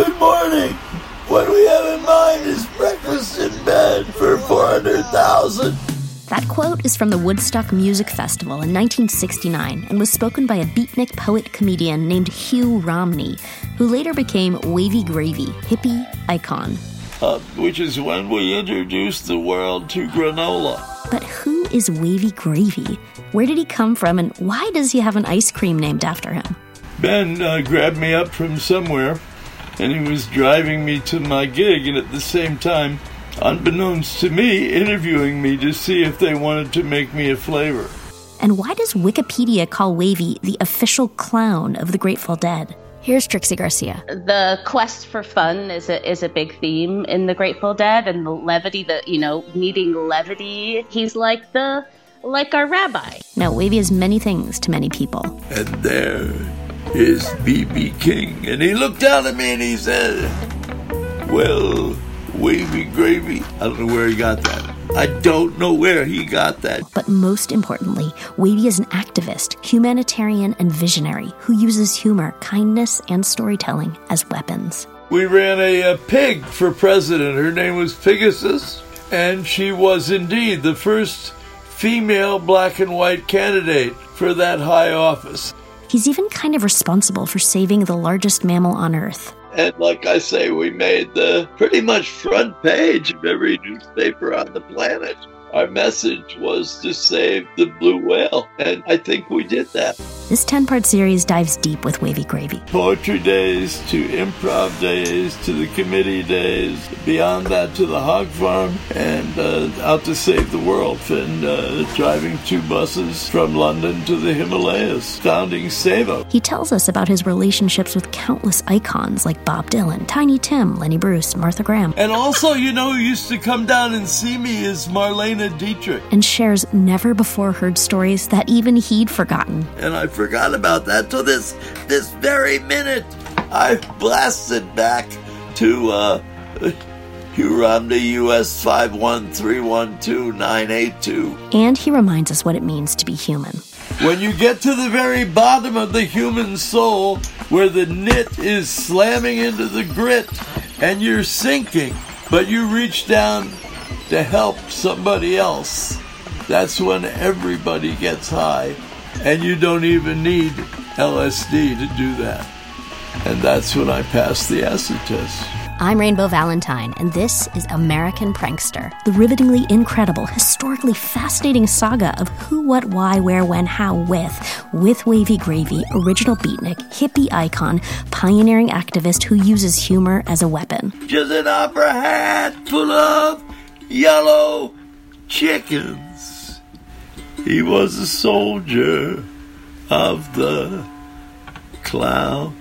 Good morning. What we have in mind is breakfast in bed for 400,000. That quote is from the Woodstock Music Festival in 1969 and was spoken by a beatnik poet comedian named Hugh Romney, who later became Wavy Gravy, hippie icon. Uh, which is when we introduced the world to granola. But who is Wavy Gravy? Where did he come from, and why does he have an ice cream named after him? Ben uh, grabbed me up from somewhere, and he was driving me to my gig, and at the same time, unbeknownst to me, interviewing me to see if they wanted to make me a flavor. And why does Wikipedia call Wavy the official clown of the Grateful Dead? Here's Trixie Garcia. The quest for fun is a is a big theme in the Grateful Dead, and the levity, that you know, needing levity. He's like the like our rabbi. Now, Wavy is many things to many people. And there is B.B. King, and he looked down at me and he said, "Well, wavy gravy." I don't know where he got that. I don't know where he got that. But most importantly, Wavy is an activist, humanitarian, and visionary who uses humor, kindness, and storytelling as weapons. We ran a, a pig for president. Her name was Pegasus, and she was indeed the first female black and white candidate for that high office. He's even kind of responsible for saving the largest mammal on Earth. And like I say, we made the pretty much front page of every newspaper on the planet. Our message was to save the blue whale, and I think we did that. This 10 part series dives deep with Wavy Gravy. Poetry days to improv days to the committee days, beyond that to the hog farm, and uh, out to save the world, and uh, driving two buses from London to the Himalayas, founding SEVA. He tells us about his relationships with countless icons like Bob Dylan, Tiny Tim, Lenny Bruce, Martha Graham. And also, you know, who used to come down and see me is Marlene Dietrich. And shares never before heard stories that even he'd forgotten. And I forgot about that till this this very minute. I blasted back to uh, Hugh Romney, US 51312 And he reminds us what it means to be human. When you get to the very bottom of the human soul, where the nit is slamming into the grit and you're sinking, but you reach down to help somebody else, that's when everybody gets high. And you don't even need LSD to do that. And that's when I passed the acid test. I'm Rainbow Valentine, and this is American Prankster, the rivetingly incredible, historically fascinating saga of who, what, why, where, when, how, with, with Wavy Gravy, original beatnik, hippie icon, pioneering activist who uses humor as a weapon. Just an opera hat full of yellow chickens. He was a soldier of the clown.